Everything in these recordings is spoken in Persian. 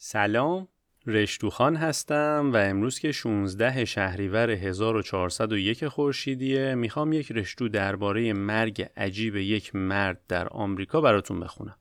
سلام رشتوخان هستم و امروز که 16 شهریور 1401 خورشیدیه می‌خوام یک رشتو درباره مرگ عجیب یک مرد در آمریکا براتون بخونم.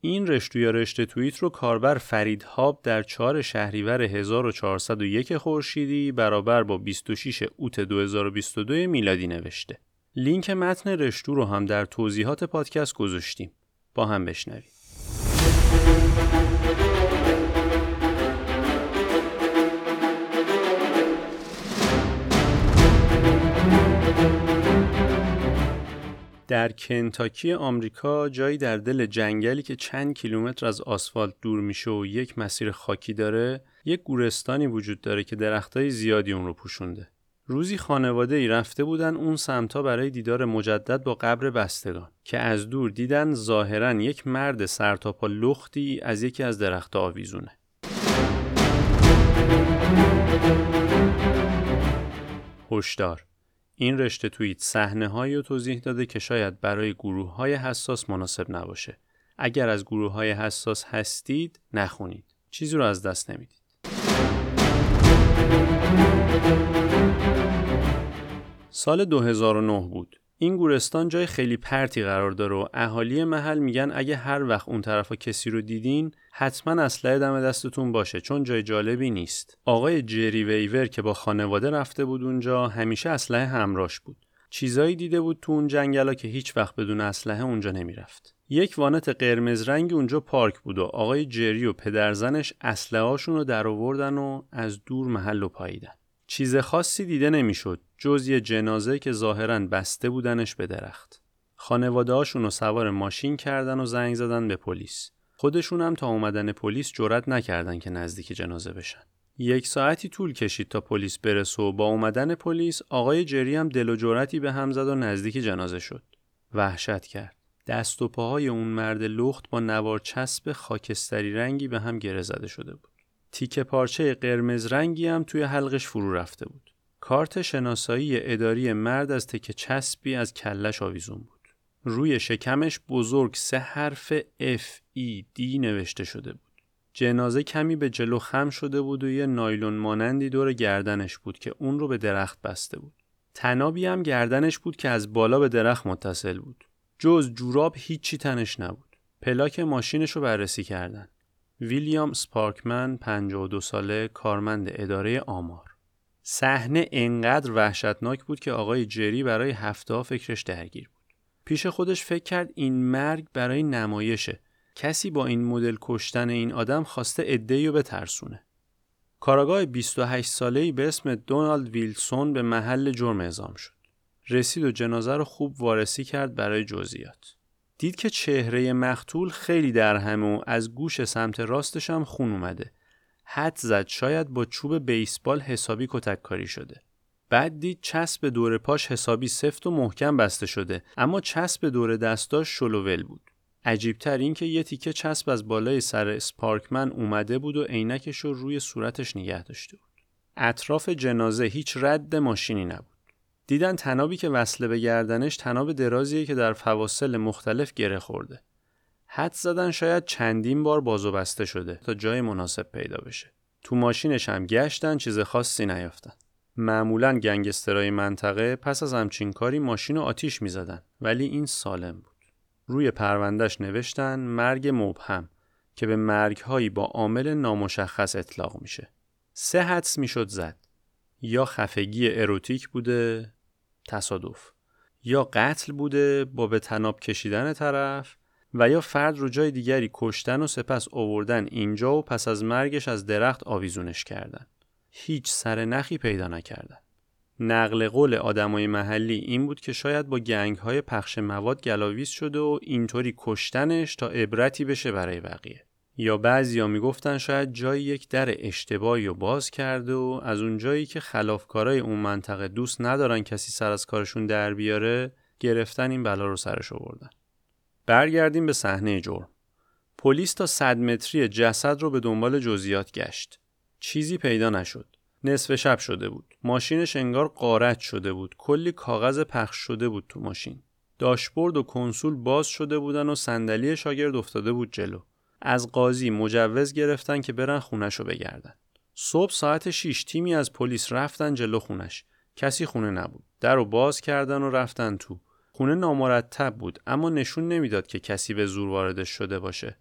این رشتو یا رشته توییت رو کاربر فرید هاب در 4 شهریور 1401 خورشیدی برابر با 26 اوت 2022 میلادی نوشته. لینک متن رشتو رو هم در توضیحات پادکست گذاشتیم. با هم بشنویم. در کنتاکی آمریکا جایی در دل جنگلی که چند کیلومتر از آسفالت دور میشه و یک مسیر خاکی داره یک گورستانی وجود داره که درختای زیادی اون رو پوشونده. روزی خانواده ای رفته بودن اون سمتا برای دیدار مجدد با قبر بستگان که از دور دیدن ظاهرا یک مرد سرتاپا لختی از یکی از درخت آویزونه. هشدار این رشته توییت صحنه هایی رو توضیح داده که شاید برای گروه های حساس مناسب نباشه. اگر از گروه های حساس هستید نخونید. چیزی رو از دست نمی‌دید. سال 2009 بود. این گورستان جای خیلی پرتی قرار داره و اهالی محل میگن اگه هر وقت اون طرفا کسی رو دیدین حتما اسلحه دم دستتون باشه چون جای جالبی نیست. آقای جری ویور که با خانواده رفته بود اونجا همیشه اسلحه همراش بود. چیزایی دیده بود تو اون جنگلا که هیچ وقت بدون اسلحه اونجا نمی‌رفت. یک وانت قرمز رنگ اونجا پارک بود و آقای جری و پدرزنش اسلحه‌هاشون رو در آوردن و از دور محل رو پاییدن. چیز خاصی دیده نمی‌شد جز یه جنازه که ظاهرا بسته بودنش به درخت. خانواده رو سوار ماشین کردن و زنگ زدن به پلیس. خودشون هم تا اومدن پلیس جرأت نکردن که نزدیک جنازه بشن. یک ساعتی طول کشید تا پلیس برسه و با اومدن پلیس آقای جری هم دل و جرأتی به هم زد و نزدیک جنازه شد. وحشت کرد. دست و پاهای اون مرد لخت با نوار چسب خاکستری رنگی به هم گره زده شده بود. تیکه پارچه قرمز رنگی هم توی حلقش فرو رفته بود. کارت شناسایی اداری مرد از تکه چسبی از کلش آویزون بود. روی شکمش بزرگ سه حرف F E D نوشته شده بود. جنازه کمی به جلو خم شده بود و یه نایلون مانندی دور گردنش بود که اون رو به درخت بسته بود. تنابی هم گردنش بود که از بالا به درخت متصل بود. جز جوراب هیچی تنش نبود. پلاک ماشینش رو بررسی کردن. ویلیام سپارکمن 52 ساله کارمند اداره آمار صحنه انقدر وحشتناک بود که آقای جری برای هفته فکرش درگیر بود. پیش خودش فکر کرد این مرگ برای نمایشه. کسی با این مدل کشتن این آدم خواسته ادهی رو بترسونه. کاراگاه 28 ساله‌ای به اسم دونالد ویلسون به محل جرم اعزام شد. رسید و جنازه رو خوب وارسی کرد برای جزئیات. دید که چهره مختول خیلی در همه و از گوش سمت راستش هم خون اومده. حد زد شاید با چوب بیسبال حسابی کتک کاری شده. بعد دید چسب دور پاش حسابی سفت و محکم بسته شده اما چسب دور دستاش شلوول بود. عجیبتر این که یه تیکه چسب از بالای سر اسپارکمن اومده بود و عینکش رو روی صورتش نگه داشته بود. اطراف جنازه هیچ رد ماشینی نبود. دیدن تنابی که وصله به گردنش تناب درازیه که در فواصل مختلف گره خورده. حد زدن شاید چندین بار بازو بسته شده تا جای مناسب پیدا بشه. تو ماشینش هم گشتن چیز خاصی نیافتن. معمولا گنگسترای منطقه پس از همچین کاری ماشین رو آتیش می‌زدن ولی این سالم بود. روی پروندهش نوشتن مرگ مبهم که به مرگهایی با عامل نامشخص اطلاق میشه. سه حدس می‌شد زد. یا خفگی اروتیک بوده تصادف یا قتل بوده با به تناب کشیدن طرف و یا فرد رو جای دیگری کشتن و سپس آوردن اینجا و پس از مرگش از درخت آویزونش کردن. هیچ سر نخی پیدا نکردن. نقل قول آدمای محلی این بود که شاید با گنگ های پخش مواد گلاویز شده و اینطوری کشتنش تا عبرتی بشه برای بقیه. یا بعضیا می‌گفتن شاید جایی یک در اشتباهی رو باز کرده و از اون جایی که خلافکارای اون منطقه دوست ندارن کسی سر از کارشون در بیاره گرفتن این بلا رو سرش آوردن. برگردیم به صحنه جرم پلیس تا صد متری جسد رو به دنبال جزئیات گشت چیزی پیدا نشد نصف شب شده بود ماشینش انگار قارت شده بود کلی کاغذ پخش شده بود تو ماشین داشبورد و کنسول باز شده بودن و صندلی شاگرد افتاده بود جلو از قاضی مجوز گرفتن که برن خونش رو بگردن. صبح ساعت 6 تیمی از پلیس رفتن جلو خونش. کسی خونه نبود. در رو باز کردن و رفتن تو. خونه نامرتب بود اما نشون نمی‌داد که کسی به زور واردش شده باشه.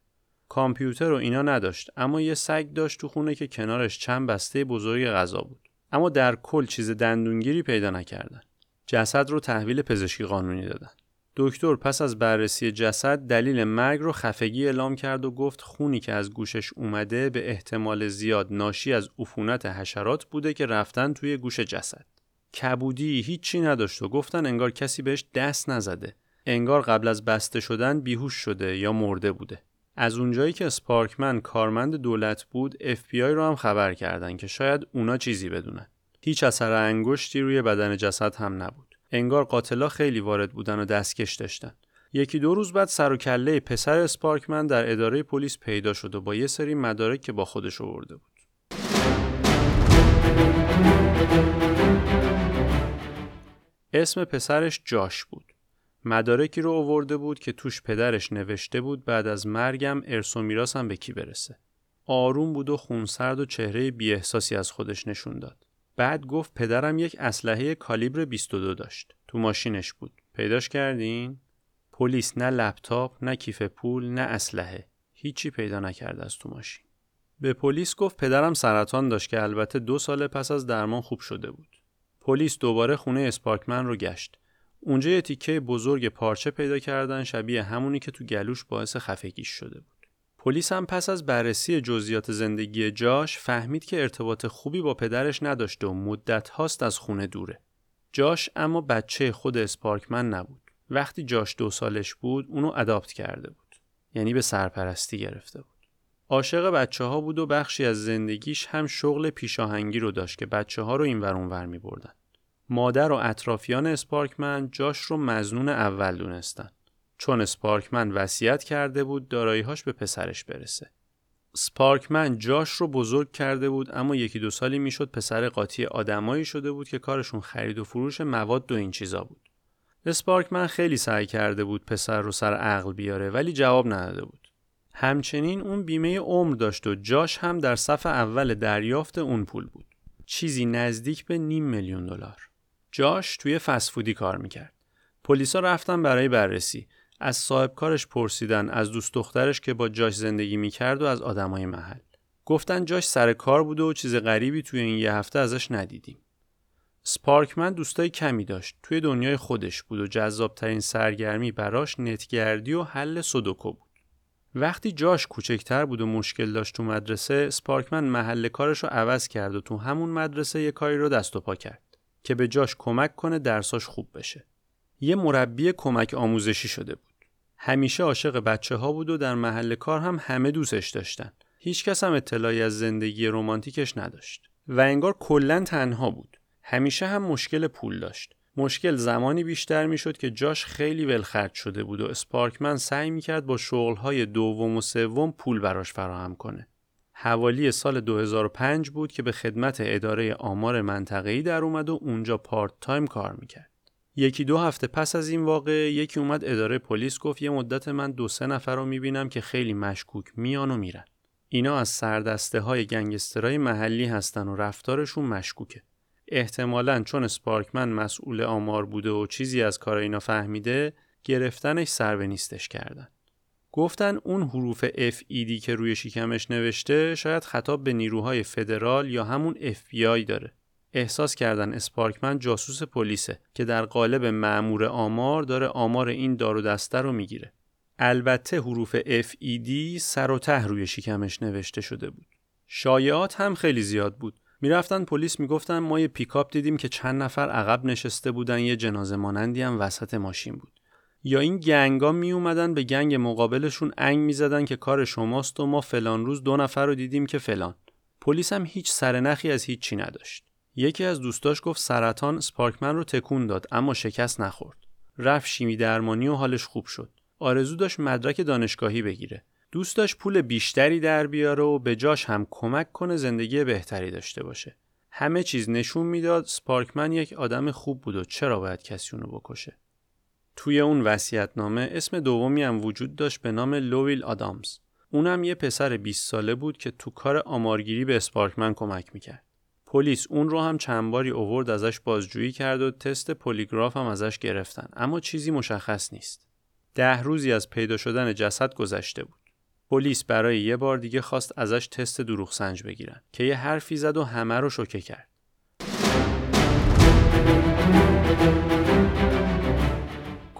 کامپیوتر و اینا نداشت اما یه سگ داشت تو خونه که کنارش چند بسته بزرگ غذا بود. اما در کل چیز دندونگیری پیدا نکردن. جسد رو تحویل پزشکی قانونی دادن. دکتر پس از بررسی جسد دلیل مرگ رو خفگی اعلام کرد و گفت خونی که از گوشش اومده به احتمال زیاد ناشی از عفونت حشرات بوده که رفتن توی گوش جسد. کبودی هیچی نداشت و گفتن انگار کسی بهش دست نزده. انگار قبل از بسته شدن بیهوش شده یا مرده بوده. از اونجایی که سپارکمن کارمند دولت بود FBI رو هم خبر کردن که شاید اونا چیزی بدونن. هیچ اثر انگشتی روی بدن جسد هم نبود. انگار قاتلا خیلی وارد بودن و دستکش داشتن. یکی دو روز بعد سر و کله پسر اسپارکمن در اداره پلیس پیدا شد و با یه سری مدارک که با خودش آورده بود. اسم پسرش جاش بود. مدارکی رو آورده بود که توش پدرش نوشته بود بعد از مرگم ارث و میراثم به کی برسه. آروم بود و خونسرد و چهره بی احساسی از خودش نشون داد. بعد گفت پدرم یک اسلحه کالیبر 22 داشت. تو ماشینش بود. پیداش کردین؟ پلیس نه لپتاپ، نه کیف پول، نه اسلحه. هیچی پیدا نکرد از تو ماشین. به پلیس گفت پدرم سرطان داشت که البته دو سال پس از درمان خوب شده بود. پلیس دوباره خونه اسپارکمن رو گشت. اونجا یه تیکه بزرگ پارچه پیدا کردن شبیه همونی که تو گلوش باعث خفگیش شده بود. پلیس هم پس از بررسی جزئیات زندگی جاش فهمید که ارتباط خوبی با پدرش نداشته و مدت هاست از خونه دوره. جاش اما بچه خود اسپارکمن نبود. وقتی جاش دو سالش بود اونو اداپت کرده بود. یعنی به سرپرستی گرفته بود. عاشق بچه ها بود و بخشی از زندگیش هم شغل پیشاهنگی رو داشت که بچه ها رو این ور ور می بردن. مادر و اطرافیان اسپارکمن جاش رو مزنون اول دونستن. چون سپارکمن وصیت کرده بود داراییهاش به پسرش برسه. سپارکمن جاش رو بزرگ کرده بود اما یکی دو سالی می‌شد پسر قاطی آدمایی شده بود که کارشون خرید و فروش مواد و این چیزا بود. اسپارکمن خیلی سعی کرده بود پسر رو سر عقل بیاره ولی جواب نداده بود. همچنین اون بیمه عمر داشت و جاش هم در صف اول دریافت اون پول بود. چیزی نزدیک به نیم میلیون دلار. جاش توی فسفودی کار می‌کرد. پلیسا رفتن برای بررسی. از صاحب کارش پرسیدن از دوست دخترش که با جاش زندگی می‌کرد و از آدمای محل. گفتن جاش سر کار بوده و چیز غریبی توی این یه هفته ازش ندیدیم. سپارکمن دوستای کمی داشت. توی دنیای خودش بود و جذابترین سرگرمی براش نتگردی و حل سودوکو بود. وقتی جاش کوچکتر بود و مشکل داشت تو مدرسه، سپارکمن محل کارش رو عوض کرد و تو همون مدرسه یه کاری رو دست و پا کرد که به جاش کمک کنه درساش خوب بشه. یه مربی کمک آموزشی شده بود. همیشه عاشق بچه ها بود و در محل کار هم همه دوستش داشتن. هیچ کس هم اطلاعی از زندگی رمانتیکش نداشت و انگار کلا تنها بود. همیشه هم مشکل پول داشت. مشکل زمانی بیشتر می‌شد که جاش خیلی ولخرج شده بود و اسپارکمن سعی می‌کرد با شغلهای دوم و سوم پول براش فراهم کنه. حوالی سال 2005 بود که به خدمت اداره آمار منطقه‌ای در اومد و اونجا پارت تایم کار می‌کرد. یکی دو هفته پس از این واقعه یکی اومد اداره پلیس گفت یه مدت من دو سه نفر رو می‌بینم که خیلی مشکوک میان و میرن. اینا از سردسته های گنگسترهای محلی هستن و رفتارشون مشکوکه. احتمالا چون سپارکمن مسئول آمار بوده و چیزی از کار اینا فهمیده گرفتنش سر به نیستش کردن. گفتن اون حروف FED که روی شیکمش نوشته شاید خطاب به نیروهای فدرال یا همون FBI داره. احساس کردن اسپارکمن جاسوس پلیسه که در قالب معمور آمار داره آمار این دار و دسته رو می‌گیره. البته حروف FED سر و ته روی شکمش نوشته شده بود. شایعات هم خیلی زیاد بود. می‌رفتن پلیس می‌گفتن ما یه پیکاپ دیدیم که چند نفر عقب نشسته بودن یه جنازه مانندی هم وسط ماشین بود. یا این گنگا می اومدن به گنگ مقابلشون انگ می‌زدن که کار شماست و ما فلان روز دو نفر رو دیدیم که فلان. پلیس هم هیچ سرنخی از هیچی نداشت. یکی از دوستاش گفت سرطان سپارکمن رو تکون داد اما شکست نخورد. رفت شیمی درمانی و حالش خوب شد. آرزو داشت مدرک دانشگاهی بگیره. دوست داشت پول بیشتری در بیاره و به جاش هم کمک کنه زندگی بهتری داشته باشه. همه چیز نشون می‌داد سپارکمن یک آدم خوب بود و چرا باید کسی اونو بکشه. توی اون نامه اسم دومی هم وجود داشت به نام لویل آدامز. اونم یه پسر 20 ساله بود که تو کار آمارگیری به اسپارکمن کمک می‌کرد. پلیس اون رو هم چند باری اوورد ازش بازجویی کرد و تست پلیگراف هم ازش گرفتن اما چیزی مشخص نیست. ده روزی از پیدا شدن جسد گذشته بود. پلیس برای یه بار دیگه خواست ازش تست دروغ سنج بگیرن که یه حرفی زد و همه رو شوکه کرد.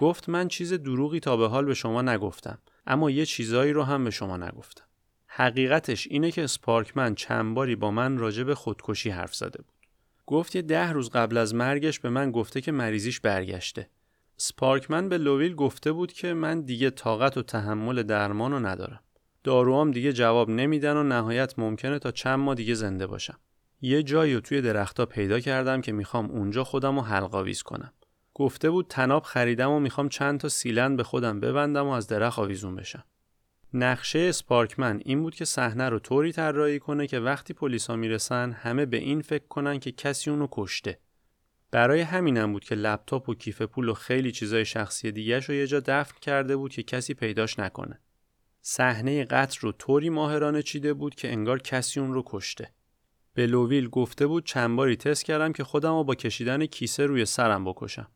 گفت من چیز دروغی تا به حال به شما نگفتم اما یه چیزایی رو هم به شما نگفتم. حقیقتش اینه که سپارکمن چند باری با من راجع به خودکشی حرف زده بود. گفت یه ده روز قبل از مرگش به من گفته که مریضیش برگشته. سپارکمن به لویل گفته بود که من دیگه طاقت و تحمل درمان رو ندارم. داروام دیگه جواب نمیدن و نهایت ممکنه تا چند ماه دیگه زنده باشم. یه جایی رو توی درختها پیدا کردم که می‌خوام اونجا خودم رو حلقاویز کنم. گفته بود تناب خریدم و می‌خوام چند تا سیلند به خودم ببندم و از درخت آویزون بشم. نقشه اسپارکمن این بود که صحنه رو طوری طراحی کنه که وقتی پلیسا می‌رسن همه به این فکر کنن که کسی اونو کشته. برای همینم بود که لپتاپ و کیف پول و خیلی چیزای شخصی دیگه رو یه جا دفن کرده بود که کسی پیداش نکنه. صحنه قتل رو طوری ماهرانه چیده بود که انگار کسی اون رو کشته. به لوویل گفته بود چند باری تست کردم که خودم رو با کشیدن کیسه روی سرم بکشم.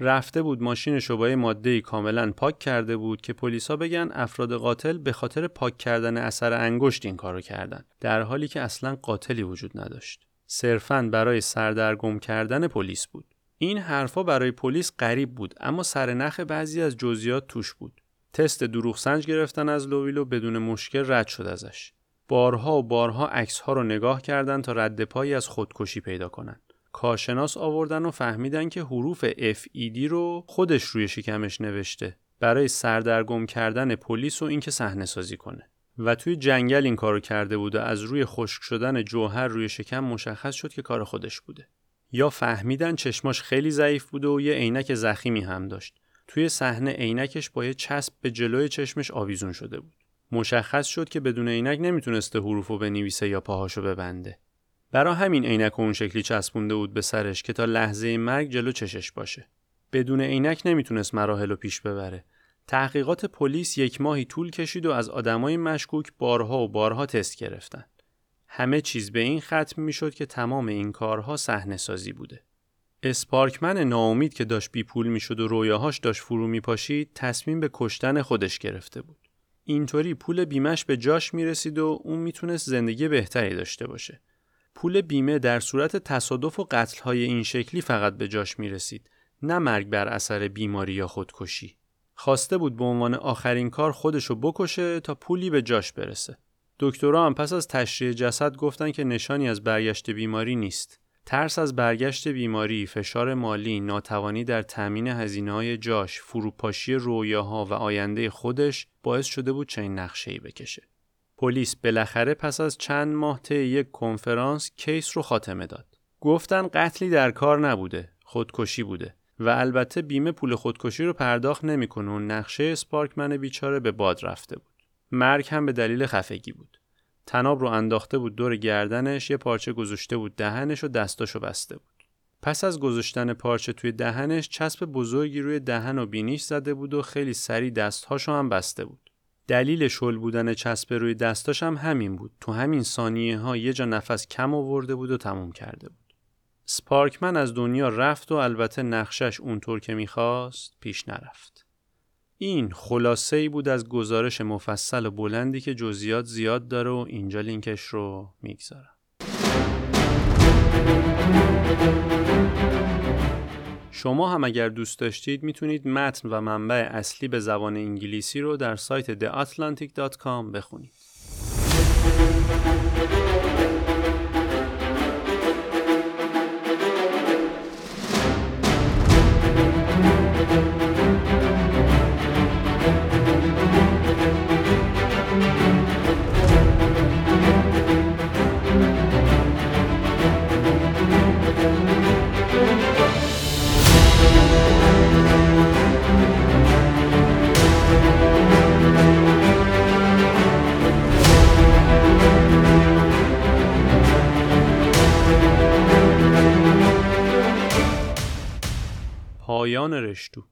رفته بود ماشینش رو با ماده کاملا پاک کرده بود که پلیسا بگن افراد قاتل به خاطر پاک کردن اثر انگشت این کارو کردن در حالی که اصلا قاتلی وجود نداشت. صرفا برای سردرگم کردن پلیس بود. این حرفا برای پلیس غریب بود اما سرنخ بعضی از جزئیات توش بود. تست دروغ سنج گرفتن از لوویلو بدون مشکل رد شد ازش. بارها و بارها عکس ها رو نگاه کردن تا رد پایی از خودکشی پیدا کنن. کارشناس آوردن و فهمیدن که حروف FED رو خودش روی شکمش نوشته برای سردرگم کردن پلیس و اینکه صحنه سازی کنه. و توی جنگل این کارو کرده بود از روی خشک شدن جوهر روی شکم مشخص شد که کار خودش بوده. یا فهمیدن چشماش خیلی ضعیف بوده و یه عینک زخیمی هم داشت. توی صحنه عینکش با یه چسب به جلوی چشمش آویزون شده بود. مشخص شد که بدون عینک نمی‌تونسته حروفو بنویسه یا پاهاشو ببنده. برا همین عینک اون شکلی چسبونده بود به سرش که تا لحظه مرگ جلو چشش باشه. بدون عینک نمی‌تونست مراحل رو پیش ببره. تحقیقات پلیس یک ماهی طول کشید و از آدمای مشکوک بارها و بارها تست گرفتن. همه چیز به این ختم می‌شد که تمام این کارها صحنه سازی بوده. اسپارکمن ناامید که داشت بی پول می‌شد و رویاهاش داشت فرو میپاشید تصمیم به کشتن خودش گرفته بود. اینطوری پول بیمش به جاش می‌رسید و اون می‌تونست زندگی بهتری داشته باشه. پول بیمه در صورت تصادف و های این شکلی فقط به جاش می رسید نه مرگ بر اثر بیماری یا خودکشی. خواسته بود به عنوان آخرین کار خودشو بکشه تا پولی به جاش برسه. دکترها هم پس از تشریح جسد گفتن که نشانی از برگشت بیماری نیست. ترس از برگشت بیماری، فشار مالی، ناتوانی در تأمین هزینه های جاش، فروپاشی رویاها و آینده خودش باعث شده بود چنین نقشه‌ای بکشه. پلیس بالاخره پس از چند ماه طی یک کنفرانس کیس رو خاتمه داد. گفتن قتلی در کار نبوده، خودکشی بوده و البته بیمه پول خودکشی رو پرداخت نمی‌کنه و نقشه اسپارکمن بیچاره به باد رفته بود. مرگ هم به دلیل خفگی بود. تناب رو انداخته بود دور گردنش، یه پارچه گذاشته بود دهنش و دستاشو بسته بود. پس از گذاشتن پارچه توی دهنش چسب بزرگی روی دهن و بینیش زده بود و خیلی سری دستهاشو هم بسته بود. دلیل شل بودن چسب روی دستاش هم همین بود. تو همین ثانیه ها یه جا نفس کم آورده بود و تموم کرده بود. سپارکمن از دنیا رفت و البته نقشش اونطور که می‌خواست پیش نرفت. این خلاصه ای بود از گزارش مفصل و بلندی که جزئیات زیاد داره و اینجا لینکش رو می‌گذارم. شما هم اگر دوست داشتید می‌تونید متن و منبع اصلی به زبان انگلیسی رو در سایت theatlantic.com بخونید. پایان رشتو